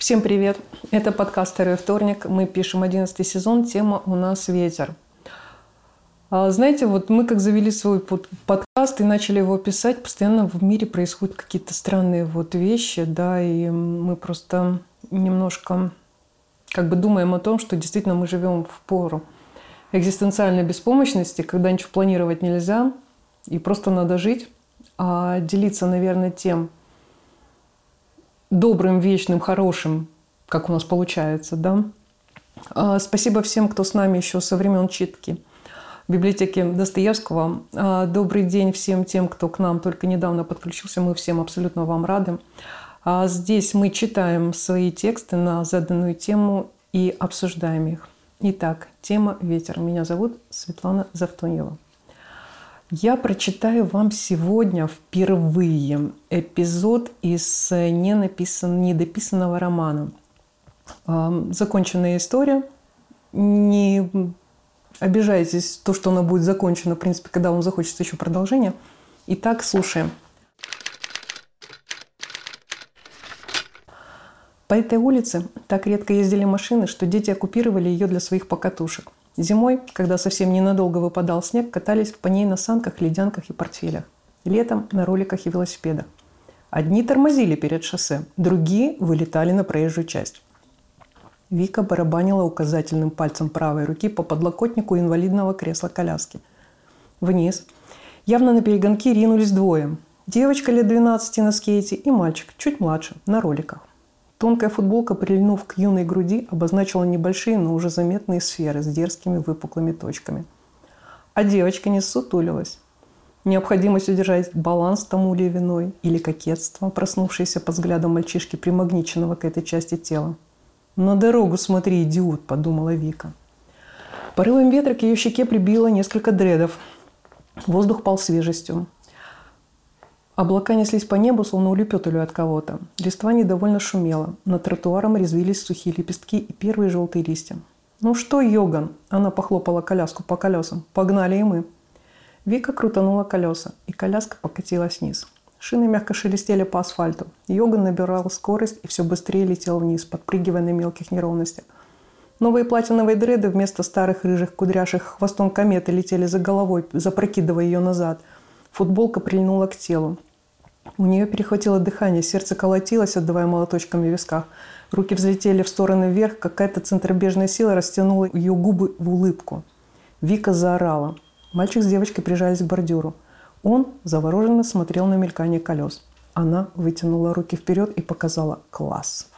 Всем привет! Это подкаст «Второй вторник». Мы пишем 11 сезон. Тема у нас «Ветер». А, знаете, вот мы как завели свой подкаст и начали его писать, постоянно в мире происходят какие-то странные вот вещи, да, и мы просто немножко как бы думаем о том, что действительно мы живем в пору экзистенциальной беспомощности, когда ничего планировать нельзя, и просто надо жить, а делиться, наверное, тем, добрым, вечным, хорошим, как у нас получается, да. А, спасибо всем, кто с нами еще со времен читки библиотеки Достоевского. А, добрый день всем тем, кто к нам только недавно подключился. Мы всем абсолютно вам рады. А, здесь мы читаем свои тексты на заданную тему и обсуждаем их. Итак, тема «Ветер». Меня зовут Светлана Завтоньева. Я прочитаю вам сегодня впервые эпизод из не написан, недописанного романа. Законченная история. Не обижайтесь, то, что она будет закончена, в принципе, когда вам захочется еще продолжение. Итак, слушаем. По этой улице так редко ездили машины, что дети оккупировали ее для своих покатушек. Зимой, когда совсем ненадолго выпадал снег, катались по ней на санках, ледянках и портфелях. Летом на роликах и велосипедах. Одни тормозили перед шоссе, другие вылетали на проезжую часть. Вика барабанила указательным пальцем правой руки по подлокотнику инвалидного кресла-коляски. Вниз. Явно на перегонки ринулись двое. Девочка лет 12 на скейте и мальчик, чуть младше, на роликах. Тонкая футболка, прильнув к юной груди, обозначила небольшие, но уже заметные сферы с дерзкими выпуклыми точками. А девочка не сутулилась. Необходимость удержать баланс тому ли виной или кокетство, проснувшееся под взглядом мальчишки, примагниченного к этой части тела. «На дорогу смотри, идиот!» – подумала Вика. Порывом ветра к ее щеке прибило несколько дредов. Воздух пал свежестью. Облака неслись по небу, словно улепетали от кого-то. Листва недовольно шумела. Над тротуаром резвились сухие лепестки и первые желтые листья. «Ну что, Йоган?» Она похлопала коляску по колесам. «Погнали и мы». Вика крутанула колеса, и коляска покатилась вниз. Шины мягко шелестели по асфальту. Йоган набирал скорость и все быстрее летел вниз, подпрыгивая на мелких неровностях. Новые платиновые дреды вместо старых рыжих кудряших хвостом кометы летели за головой, запрокидывая ее назад. Футболка прильнула к телу. У нее перехватило дыхание, сердце колотилось, отдавая молоточками в висках. Руки взлетели в стороны вверх, какая-то центробежная сила растянула ее губы в улыбку. Вика заорала. Мальчик с девочкой прижались к бордюру. Он завороженно смотрел на мелькание колес. Она вытянула руки вперед и показала «класс».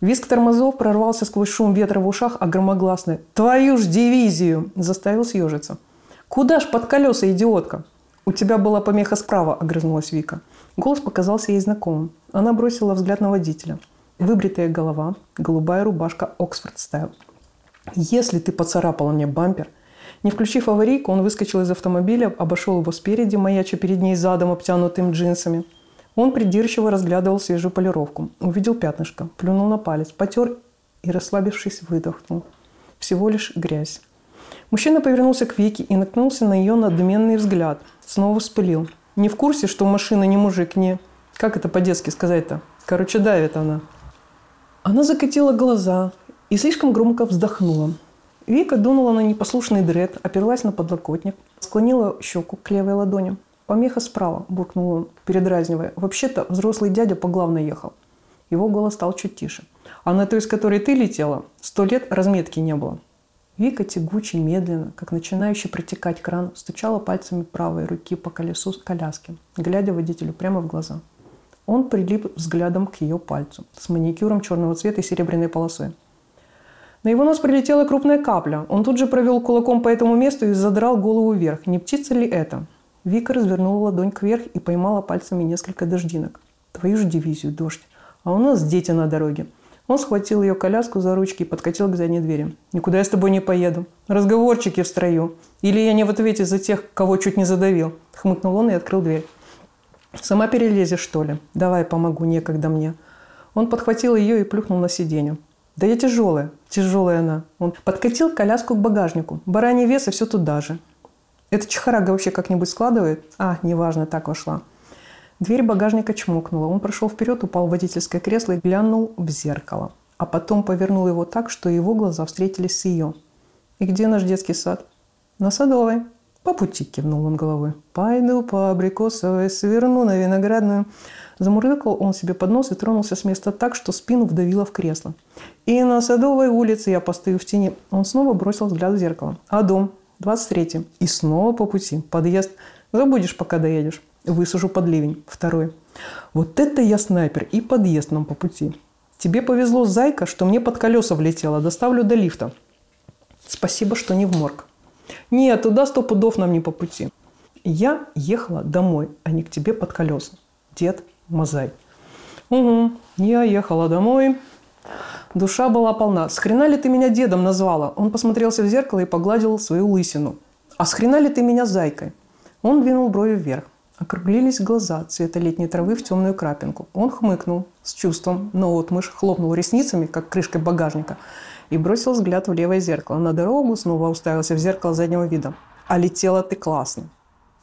Виск тормозов прорвался сквозь шум ветра в ушах, а громогласный «Твою ж дивизию!» заставил съежиться. «Куда ж под колеса, идиотка?» «У тебя была помеха справа», – огрызнулась Вика. Голос показался ей знакомым. Она бросила взгляд на водителя. Выбритая голова, голубая рубашка Оксфорд Стайл. «Если ты поцарапала мне бампер...» Не включив аварийку, он выскочил из автомобиля, обошел его спереди, маяча перед ней задом, обтянутым джинсами. Он придирчиво разглядывал свежую полировку. Увидел пятнышко, плюнул на палец, потер и, расслабившись, выдохнул. Всего лишь грязь. Мужчина повернулся к Вике и наткнулся на ее надменный взгляд. Снова вспылил. Не в курсе, что машина не мужик, не... Как это по-детски сказать-то? Короче, давит она. Она закатила глаза и слишком громко вздохнула. Вика дунула на непослушный дред, оперлась на подлокотник, склонила щеку к левой ладони. «Помеха справа», – буркнул он, передразнивая. «Вообще-то взрослый дядя по главной ехал». Его голос стал чуть тише. «А на той, с которой ты летела, сто лет разметки не было». Вика тягуче, медленно, как начинающий протекать кран, стучала пальцами правой руки по колесу коляски, глядя водителю прямо в глаза. Он прилип взглядом к ее пальцу с маникюром черного цвета и серебряной полосой. На его нос прилетела крупная капля. Он тут же провел кулаком по этому месту и задрал голову вверх. Не птица ли это? Вика развернула ладонь кверх и поймала пальцами несколько дождинок. Твою же дивизию, дождь. А у нас дети на дороге. Он схватил ее коляску за ручки и подкатил к задней двери. «Никуда я с тобой не поеду. Разговорчики в строю. Или я не в ответе за тех, кого чуть не задавил». Хмыкнул он и открыл дверь. «Сама перелезешь, что ли? Давай помогу, некогда мне». Он подхватил ее и плюхнул на сиденье. «Да я тяжелая». Тяжелая она. Он подкатил коляску к багажнику. Бараний вес и все туда же. Это чехарага вообще как-нибудь складывает? А, неважно, так вошла. Дверь багажника чмокнула. Он прошел вперед, упал в водительское кресло и глянул в зеркало. А потом повернул его так, что его глаза встретились с ее. «И где наш детский сад?» «На Садовой». «По пути», – кивнул он головой. «Пойду по абрикосовой, сверну на виноградную». Замурлыкал он себе под нос и тронулся с места так, что спину вдавило в кресло. «И на Садовой улице я постою в тени». Он снова бросил взгляд в зеркало. «А дом?» «23 И снова по пути. Подъезд. Забудешь, пока доедешь. Высажу под ливень. Второй. Вот это я снайпер. И подъезд нам по пути. Тебе повезло, зайка, что мне под колеса влетело. Доставлю до лифта. Спасибо, что не в морг. Нет, туда сто пудов нам не по пути. Я ехала домой, а не к тебе под колеса. Дед Мазай. Угу, я ехала домой. Душа была полна. С хрена ли ты меня дедом назвала? Он посмотрелся в зеркало и погладил свою лысину. А с хрена ли ты меня зайкой? Он двинул брови вверх. Округлились глаза цвета летней травы в темную крапинку. Он хмыкнул с чувством, но отмышь хлопнул ресницами, как крышкой багажника, и бросил взгляд в левое зеркало. На дорогу снова уставился в зеркало заднего вида. А летела ты классно.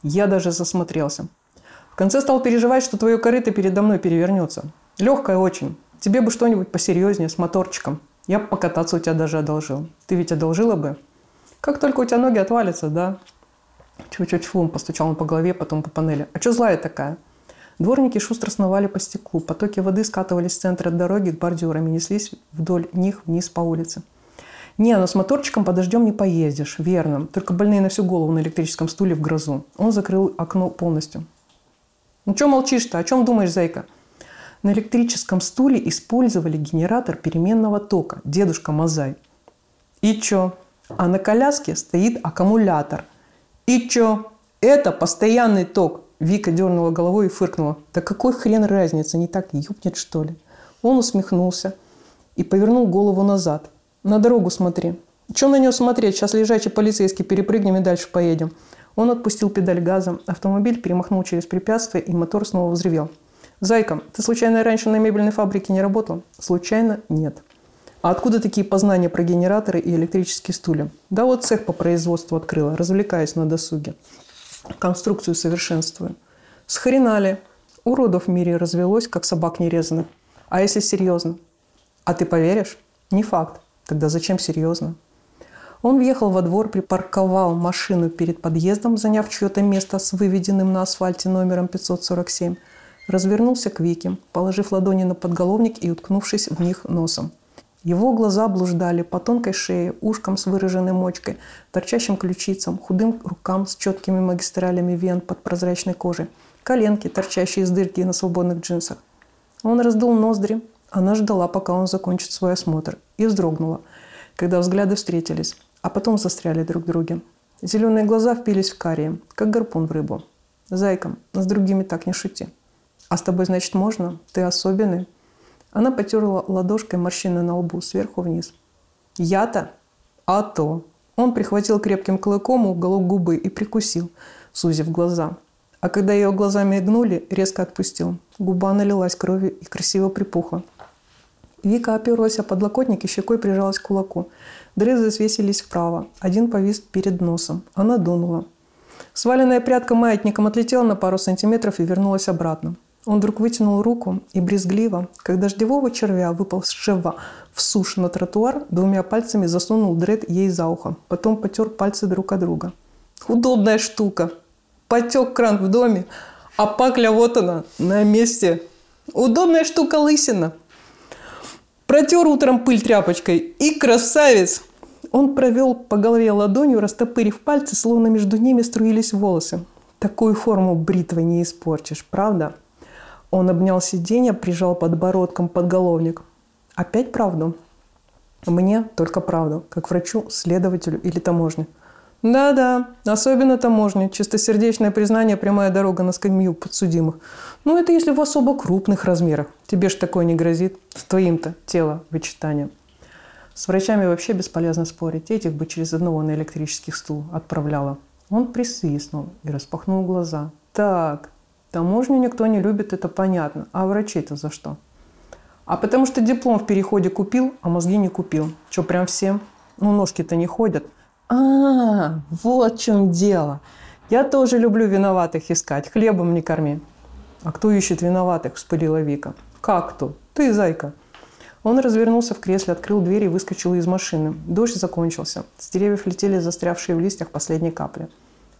Я даже засмотрелся конце стал переживать, что твое корыто передо мной перевернется. Легкое очень. Тебе бы что-нибудь посерьезнее, с моторчиком. Я бы покататься у тебя даже одолжил. Ты ведь одолжила бы? Как только у тебя ноги отвалятся, да? Чу-чу-чу, постучал он по голове, потом по панели. А что злая такая? Дворники шустро сновали по стеклу. Потоки воды скатывались с центра дороги к бордюрам и неслись вдоль них вниз по улице. Не, но с моторчиком под дождем не поездишь, верно. Только больные на всю голову на электрическом стуле в грозу. Он закрыл окно полностью. Ну что молчишь-то? О чем думаешь, зайка? На электрическом стуле использовали генератор переменного тока, дедушка Мазай. И чё? А на коляске стоит аккумулятор. И чё? Это постоянный ток. Вика дернула головой и фыркнула. Да какой хрен разница, не так ёбнет что ли? Он усмехнулся и повернул голову назад. На дорогу смотри. Че на нее смотреть? Сейчас лежачий полицейский перепрыгнем и дальше поедем. Он отпустил педаль газа, автомобиль перемахнул через препятствие, и мотор снова взревел. «Зайка, ты случайно раньше на мебельной фабрике не работал?» «Случайно? Нет». «А откуда такие познания про генераторы и электрические стулья?» «Да вот цех по производству открыла, развлекаясь на досуге. Конструкцию совершенствую». «С хрена ли? Уродов в мире развелось, как собак нерезанных. А если серьезно?» «А ты поверишь?» «Не факт. Тогда зачем серьезно?» Он въехал во двор, припарковал машину перед подъездом, заняв чье-то место с выведенным на асфальте номером 547, развернулся к Вике, положив ладони на подголовник и уткнувшись в них носом. Его глаза блуждали по тонкой шее, ушкам с выраженной мочкой, торчащим ключицам, худым рукам с четкими магистралями вен под прозрачной кожей, коленки, торчащие из дырки на свободных джинсах. Он раздул ноздри. Она ждала, пока он закончит свой осмотр, и вздрогнула, когда взгляды встретились а потом застряли друг в друге. Зеленые глаза впились в карие, как гарпун в рыбу. «Зайка, с другими так не шути». «А с тобой, значит, можно? Ты особенный?» Она потерла ладошкой морщины на лбу сверху вниз. «Я-то? А то!» Он прихватил крепким клыком уголок губы и прикусил, сузив глаза. А когда ее глаза мигнули, резко отпустил. Губа налилась кровью и красиво припухла. Вика оперлась о подлокотник и щекой прижалась к кулаку. Дрезы свесились вправо. Один повис перед носом. Она дунула. Сваленная прядка маятником отлетела на пару сантиметров и вернулась обратно. Он вдруг вытянул руку и брезгливо, как дождевого червя, выпал с шева в суши на тротуар, двумя пальцами засунул дред ей за ухо. Потом потер пальцы друг от друга. Удобная штука. Потек кран в доме, а пакля вот она, на месте. Удобная штука лысина. Протер утром пыль тряпочкой и красавец! Он провел по голове ладонью, растопырив пальцы, словно между ними струились волосы. Такую форму бритвой не испортишь, правда? Он обнял сиденье, прижал подбородком подголовник. Опять правду? Мне только правду, как врачу, следователю или таможне. Да-да, особенно таможня. Чистосердечное признание – прямая дорога на скамью подсудимых. Ну, это если в особо крупных размерах. Тебе ж такое не грозит. С твоим-то тело вычитанием. С врачами вообще бесполезно спорить. Этих бы через одного на электрический стул отправляла. Он присвистнул и распахнул глаза. Так, таможню никто не любит, это понятно. А врачей-то за что? А потому что диплом в переходе купил, а мозги не купил. Что, прям всем? Ну, ножки-то не ходят – а, вот в чем дело. Я тоже люблю виноватых искать. Хлебом не корми. «А кто ищет виноватых?» – вспылила Вика. «Как кто? Ты, зайка!» Он развернулся в кресле, открыл дверь и выскочил из машины. Дождь закончился. С деревьев летели застрявшие в листьях последние капли.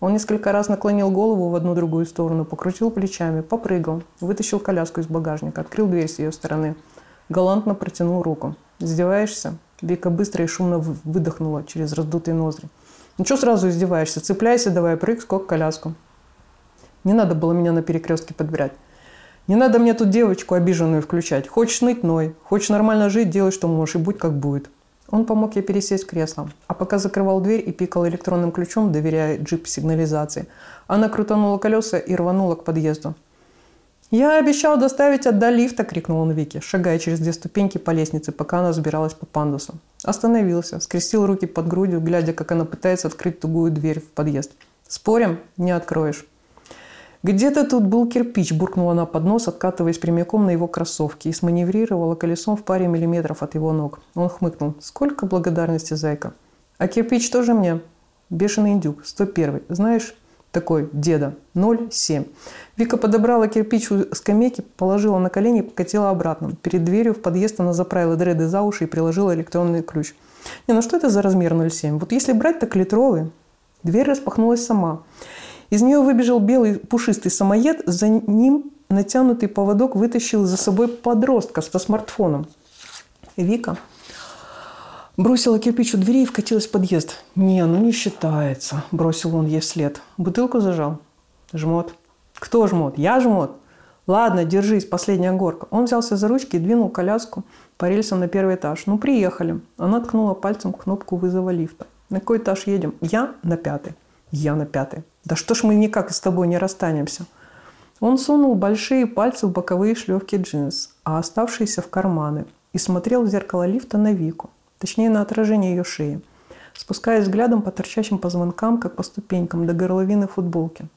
Он несколько раз наклонил голову в одну-другую сторону, покрутил плечами, попрыгал, вытащил коляску из багажника, открыл дверь с ее стороны. Галантно протянул руку. «Издеваешься?» Вика быстро и шумно выдохнула через раздутые ноздри. «Ну что сразу издеваешься? Цепляйся давай, прыг, скок, коляску». Не надо было меня на перекрестке подбирать. Не надо мне тут девочку обиженную включать. Хочешь ныть – ной. Хочешь нормально жить – делай, что можешь, и будь как будет. Он помог ей пересесть в кресло. А пока закрывал дверь и пикал электронным ключом, доверяя джип сигнализации, она крутанула колеса и рванула к подъезду. «Я обещал доставить от лифта!» – крикнул он Вике, шагая через две ступеньки по лестнице, пока она забиралась по пандусу. Остановился, скрестил руки под грудью, глядя, как она пытается открыть тугую дверь в подъезд. «Спорим? Не откроешь». «Где-то тут был кирпич», – буркнула она под нос, откатываясь прямиком на его кроссовки и сманеврировала колесом в паре миллиметров от его ног. Он хмыкнул. «Сколько благодарности, зайка!» «А кирпич тоже мне?» «Бешеный индюк, 101 Знаешь, такой деда, 0,7. Вика подобрала кирпич у скамейки, положила на колени и покатила обратно. Перед дверью в подъезд она заправила дреды за уши и приложила электронный ключ. Не, ну что это за размер 0,7? Вот если брать, так литровый. Дверь распахнулась сама. Из нее выбежал белый пушистый самоед, за ним натянутый поводок вытащил за собой подростка со смартфоном. Вика бросила кирпич у двери и вкатилась в подъезд. «Не, ну не считается», – бросил он ей вслед. Бутылку зажал. Жмот. «Кто жмот? Я жмот?» «Ладно, держись, последняя горка». Он взялся за ручки и двинул коляску по рельсам на первый этаж. «Ну, приехали». Она ткнула пальцем кнопку вызова лифта. «На какой этаж едем?» «Я на пятый». «Я на пятый». Да что ж мы никак с тобой не расстанемся? Он сунул большие пальцы в боковые шлевки джинс, а оставшиеся в карманы, и смотрел в зеркало лифта на Вику, точнее на отражение ее шеи, спускаясь взглядом по торчащим позвонкам, как по ступенькам, до горловины футболки.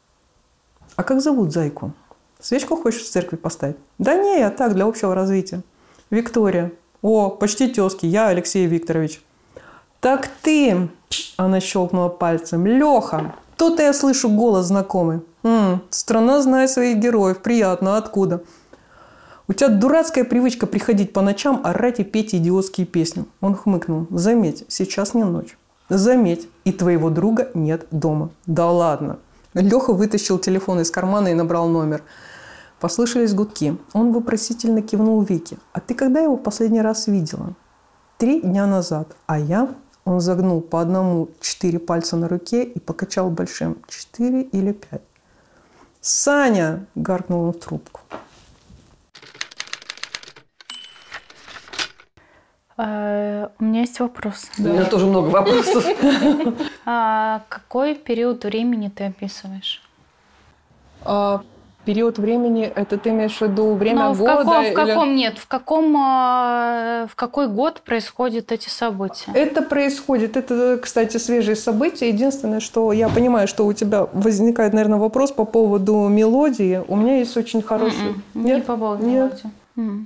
«А как зовут зайку? Свечку хочешь в церкви поставить?» «Да не, я так, для общего развития». «Виктория». «О, почти тезки, я Алексей Викторович». «Так ты!» – она щелкнула пальцем. «Леха, Тут я слышу голос знакомый. М-м, страна знает своих героев. Приятно. Откуда? У тебя дурацкая привычка приходить по ночам, орать и петь идиотские песни. Он хмыкнул. Заметь, сейчас не ночь. Заметь, и твоего друга нет дома. Да ладно. Леха вытащил телефон из кармана и набрал номер. Послышались гудки. Он вопросительно кивнул Вике. «А ты когда его последний раз видела?» «Три дня назад. А я он загнул по одному четыре пальца на руке и покачал большим. Четыре или пять. «Саня!» – гаркнул он в трубку. А, у меня есть вопрос. Да. У меня тоже много вопросов. А, какой период времени ты описываешь? Период времени, это ты имеешь в виду время Но года? В каком, или... в каком нет, в каком, а, в какой год происходят эти события? Это происходит, это, кстати, свежие события. Единственное, что я понимаю, что у тебя возникает, наверное, вопрос по поводу мелодии. У меня есть очень хороший... Mm-mm. М-м. Нет? Не по поводу нет. мелодии. Mm.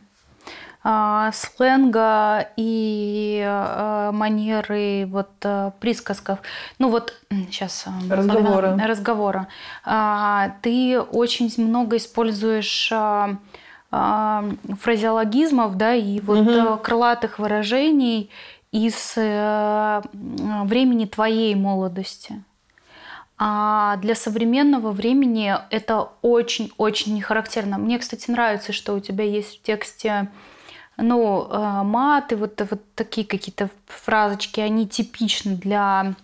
А, сленга и а, манеры вот а, присказков. Ну вот сейчас разговора. разговора. Ты очень много используешь фразеологизмов, да, и вот угу. крылатых выражений из э, времени твоей молодости. А для современного времени это очень-очень не характерно. Мне, кстати, нравится, что у тебя есть в тексте ну, э, маты, вот, вот такие какие-то фразочки, они типичны для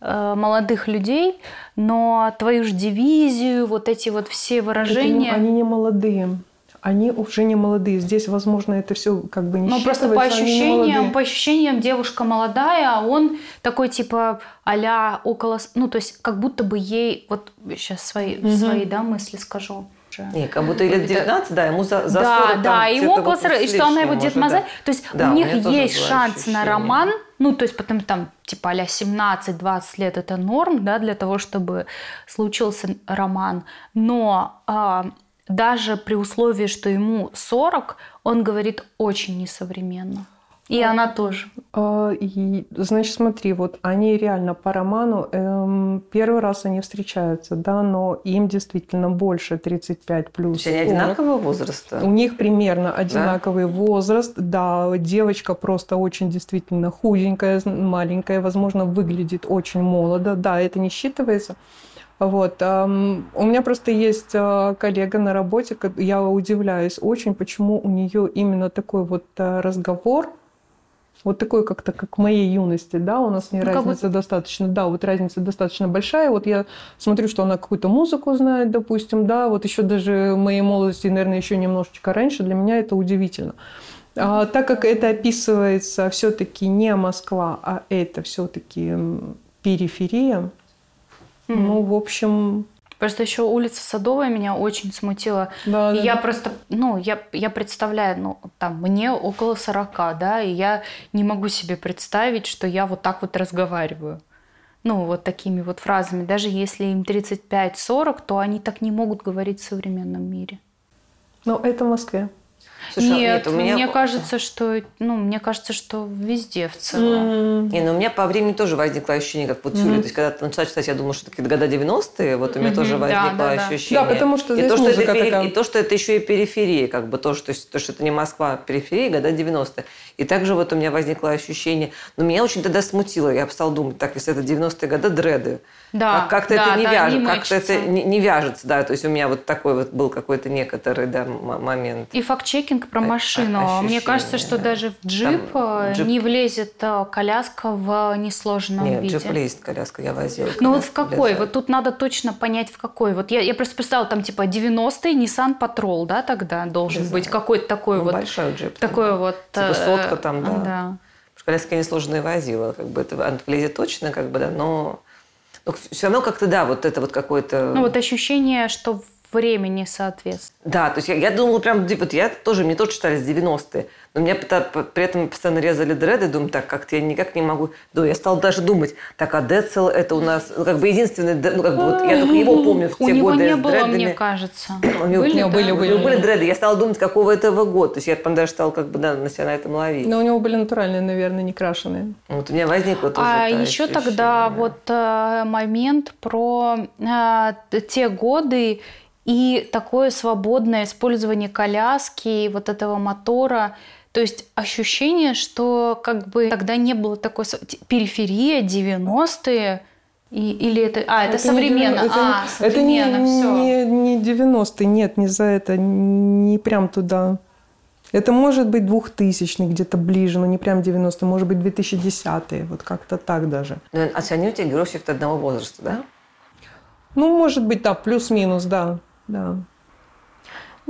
э, молодых людей, но твою же дивизию, вот эти вот все выражения... Это, они не молодые. Они уже не молодые. Здесь, возможно, это все как бы не Ну, просто по ощущениям, по ощущениям девушка молодая, а он такой типа а около... Ну, то есть как будто бы ей... Вот сейчас свои, угу. свои да, мысли скажу. Не, как будто лет 19, да, ему за, за 40 Да, там, да, ему около 40, и что она его Дед Мазай. Да. То есть да, у них есть шанс ощущение. на роман, ну, то есть потом там типа а 17-20 лет это норм, да, для того, чтобы случился роман. Но а, даже при условии, что ему 40, он говорит очень несовременно. И она тоже. А, и, значит, смотри, вот они реально по роману, эм, первый раз они встречаются, да, но им действительно больше 35 плюс. То есть они одинакового возраста? У них примерно одинаковый да? возраст, да, девочка просто очень действительно худенькая, маленькая, возможно, выглядит очень молодо, да, это не считывается. Вот. У меня просто есть а, коллега на работе, я удивляюсь очень, почему у нее именно такой вот а, разговор, вот такой как-то, как в моей юности, да, у нас не ну, разница бы... достаточно, да, вот разница достаточно большая. Вот я смотрю, что она какую-то музыку знает, допустим, да, вот еще даже моей молодости, наверное, еще немножечко раньше, для меня это удивительно. А, так как это описывается все-таки не Москва, а это все-таки периферия, Mm-hmm. Ну, в общем... Просто еще улица Садовая меня очень смутила. Да, и да, я да. просто, ну, я, я представляю, ну, там, мне около 40, да, и я не могу себе представить, что я вот так вот разговариваю. Ну, вот такими вот фразами. Даже если им 35-40, то они так не могут говорить в современном мире. Ну, это в Москве. Слушай, нет, нет, у меня... мне кажется, что, ну, мне кажется, что везде в целом. Mm. Не, ну у меня по времени тоже возникло ощущение, как вот mm-hmm. То есть, когда ты начала читать, я думала, что это года 90-е, вот у меня mm-hmm. тоже возникло да, да, ощущение. Да, потому что и то, что это такая... И то, что это еще и периферия, как бы, то, что, то, что это не Москва, а периферия, года 90-е. И также вот у меня возникло ощущение, но меня очень тогда смутило, я стал думать, так, если это 90-е годы, дреды, да, как-то да, это не да, вяжется, как-то это не, не вяжется, да, то есть у меня вот такой вот был какой-то некоторый, да, момент. И факт-чекинг про машину. Ощущение, Мне кажется, что да. даже в джип, Там, э, джип не влезет э, коляска в несложном Нет, виде. Нет, джип влезет коляска, я возила. Ну вот в какой? Влезает. Вот тут надо точно понять, в какой. Вот я, я просто представила, там типа 90-й Nissan Patrol, да, тогда должен быть какой-то такой ну, вот. Большой джип. Такой там, вот. Типа сотка там, да. да. Коляска несложная возила, как бы это влезет точно, как бы, да, но но все равно как-то, да, вот это вот какое-то... Ну, вот ощущение, что времени соответствует. Да, то есть я, я думала прям, вот я тоже, мне тоже читали с 90-е, но меня при этом постоянно резали дреды, думаю, так, как-то я никак не могу... Да, я стала даже думать, так, а Децл это у нас, ну, как бы единственный, ну, как бы вот я только его помню в те у годы него не с было, дредами. мне кажется. У него были, были, были, были дреды. Я стала думать, какого этого года. То есть я прям даже стала как бы да, на себя на этом ловить. Но у него были натуральные, наверное, не крашеные. Вот у меня возникло тоже А еще ощущение. тогда вот э, момент про э, те годы, и такое свободное использование коляски, вот этого мотора. То есть ощущение, что как бы тогда не было такой периферия 90-е, и, или это... А, это, это современно. Не, это, а, современно, это не, не, не 90-е, нет, не за это, не прям туда. Это может быть 2000 где-то ближе, но не прям 90 может быть 2010 вот как-то так даже. Ну, а у тебя герои одного возраста, да? Ну, может быть, да, плюс-минус, да да.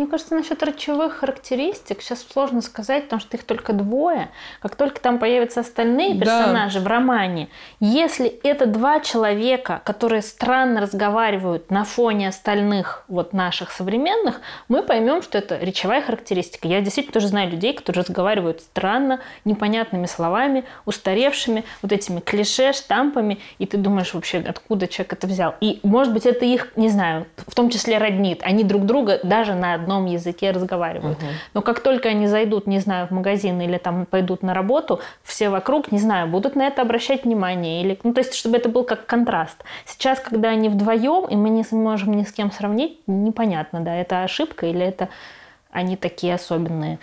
Мне кажется, насчет речевых характеристик сейчас сложно сказать, потому что их только двое. Как только там появятся остальные персонажи да. в романе, если это два человека, которые странно разговаривают на фоне остальных вот наших современных, мы поймем, что это речевая характеристика. Я действительно тоже знаю людей, которые разговаривают странно, непонятными словами, устаревшими, вот этими клише, штампами, и ты думаешь вообще, откуда человек это взял. И, может быть, это их, не знаю, в том числе роднит. Они друг друга даже на одном одном языке разговаривают. Угу. Но как только они зайдут, не знаю, в магазин или там пойдут на работу, все вокруг, не знаю, будут на это обращать внимание. Или, ну, то есть, чтобы это был как контраст. Сейчас, когда они вдвоем, и мы не можем ни с кем сравнить, непонятно, да, это ошибка или это они такие особенные.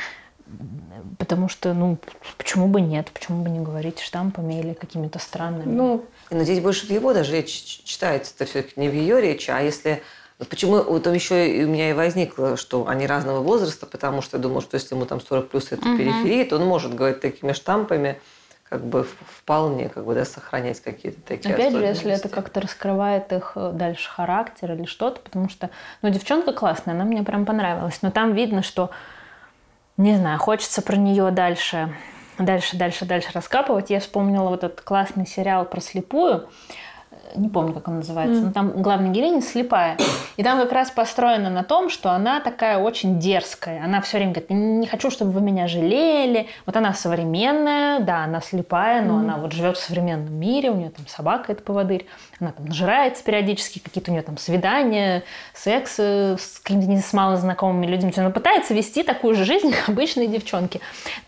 Потому что, ну, почему бы нет? Почему бы не говорить штампами или какими-то странными? Ну, но здесь больше в его даже речь читается. Это все-таки не в ее речи, а если вот почему вот еще у меня и возникло, что они разного возраста, потому что я думала, что если ему там 40 плюс это угу. периферия, то он может говорить такими штампами, как бы вполне как бы, да, сохранять какие-то такие Опять же, если это как-то раскрывает их э, дальше характер или что-то, потому что, ну, девчонка классная, она мне прям понравилась, но там видно, что, не знаю, хочется про нее дальше, дальше, дальше, дальше раскапывать. Я вспомнила вот этот классный сериал про слепую, не помню, как он называется, mm. но там главная героиня слепая. И там как раз построено на том, что она такая очень дерзкая. Она все время говорит, не хочу, чтобы вы меня жалели. Вот она современная, да, она слепая, но mm. она вот живет в современном мире, у нее там собака, это поводырь. Она там нажирается периодически, какие-то у нее там свидания, секс э, с какими-то не с малознакомыми людьми. Она пытается вести такую же жизнь, как обычные девчонки.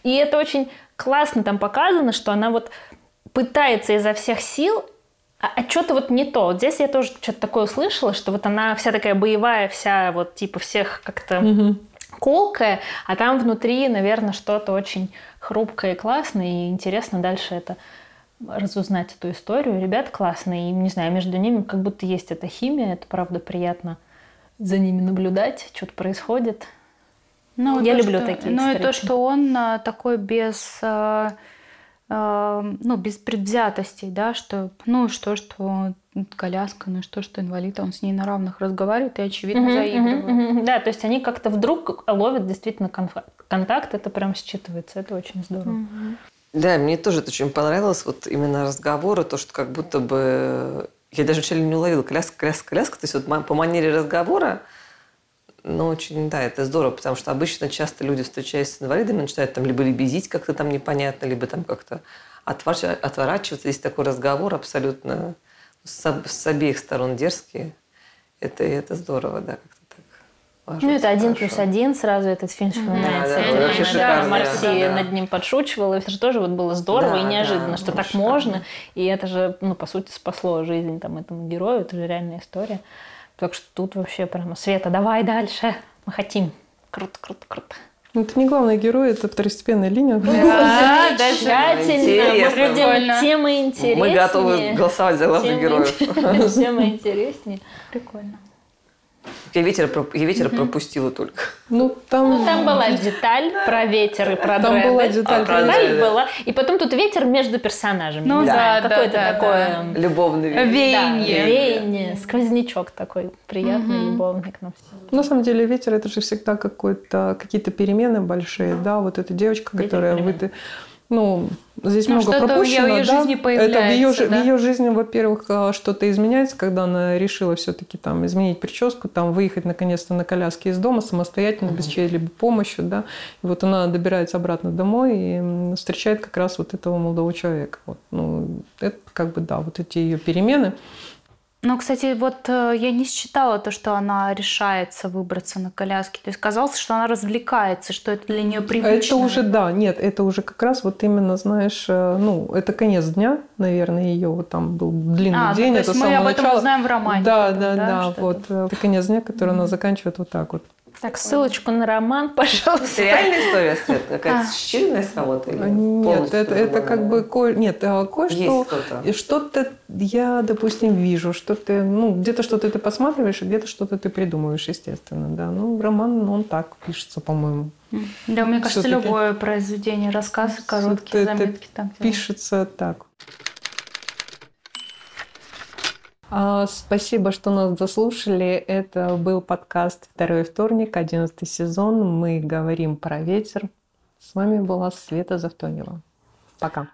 И это очень классно там показано, что она вот пытается изо всех сил а, а что-то вот не то. Вот здесь я тоже что-то такое услышала, что вот она вся такая боевая, вся вот типа всех как-то угу. колкая, а там внутри, наверное, что-то очень хрупкое и классное, и интересно дальше это разузнать эту историю. Ребят классные, и, не знаю, между ними как будто есть эта химия, это правда приятно за ними наблюдать, что-то происходит. Ну, я люблю что, такие Ну и то, что он а, такой без а, ну, без предвзятостей, да, что, ну, что, что коляска, ну, что, что инвалид, он с ней на равных разговаривает и, очевидно, mm-hmm, заигрывает. Mm-hmm, да, то есть они как-то вдруг ловят действительно контакт, это прям считывается, это очень здорово. Mm-hmm. Да, мне тоже это очень понравилось, вот именно разговоры, то, что как будто бы... Я даже вначале не уловила коляска, коляска, коляска, то есть вот по манере разговора, ну, очень, да, это здорово, потому что обычно часто люди, встречаясь с инвалидами, начинают там либо лебезить как-то там непонятно, либо там как-то отворачиваться. Здесь такой разговор абсолютно с, с обеих сторон дерзкий. Это, это здорово, да, как-то так. Ложится ну, это один плюс один, сразу этот фильм вспоминается. Да, да, да, да, Марси да, да. над ним подшучивала, это же тоже вот было здорово да, и неожиданно, да, что так шикарно. можно. И это же, ну, по сути, спасло жизнь там этому герою, это же реальная история. Так что тут вообще прямо Света, давай дальше, мы хотим. Круто, круто, круто. Ну, это не главный герой, это второстепенная линия. Да, тщательно. Мы любим темы интереснее. Мы готовы голосовать за главных героев. Темы интереснее. Прикольно. Я ветер, я ветер угу. пропустила только. Ну там... ну, там была деталь про ветер и про Там дреды. была деталь. А, про деталь была. И потом тут ветер между персонажами. Ну да, да Какое-то да, такое... Да. Любовный ветер. Веяние. Да, веяние. Сквознячок такой приятный, угу. любовный к нам всем. На самом деле ветер это же всегда какой-то, какие-то перемены большие. Да, вот эта девочка, ветер которая... Вы, ну, здесь ну, много пропущено. В ее да? жизни появляется, Это в ее, да? в ее жизни, во-первых, э, что-то изменяется, когда она решила все-таки там изменить прическу, там выехать наконец-то на коляске из дома самостоятельно, угу. без чьей-либо помощи, да. И вот она добирается обратно домой и встречает как раз вот этого молодого человека. Вот, ну, это как бы, да, вот эти ее перемены. Ну, кстати, вот э, я не считала то, что она решается выбраться на коляске. То есть казалось, что она развлекается, что это для нее привычно. Это уже, да, нет, это уже как раз вот именно, знаешь, э, ну, это конец дня, наверное, ее вот там был длинный а, день, ну, это мы об этом начало. узнаем в романе. Да, потом, да, да, да вот это? это конец дня, который mm-hmm. она заканчивает вот так вот. Так, ссылочку на роман, пожалуйста. реальная история, Свет? Какая-то считанная сработа? Нет, это, это как бы... Ко... Нет, а кое-что... Что-то я, допустим, вижу, что ты... Ну, где-то что-то ты посматриваешь, а где-то что-то ты придумываешь, естественно, да. Ну, роман, он так пишется, по-моему. Да, мне кажется, любое произведение, рассказ, короткие заметки. Так, пишется так. А, спасибо, что нас заслушали. Это был подкаст «Второй вторник», одиннадцатый сезон. Мы говорим про ветер. С вами была Света Завтонева. Пока.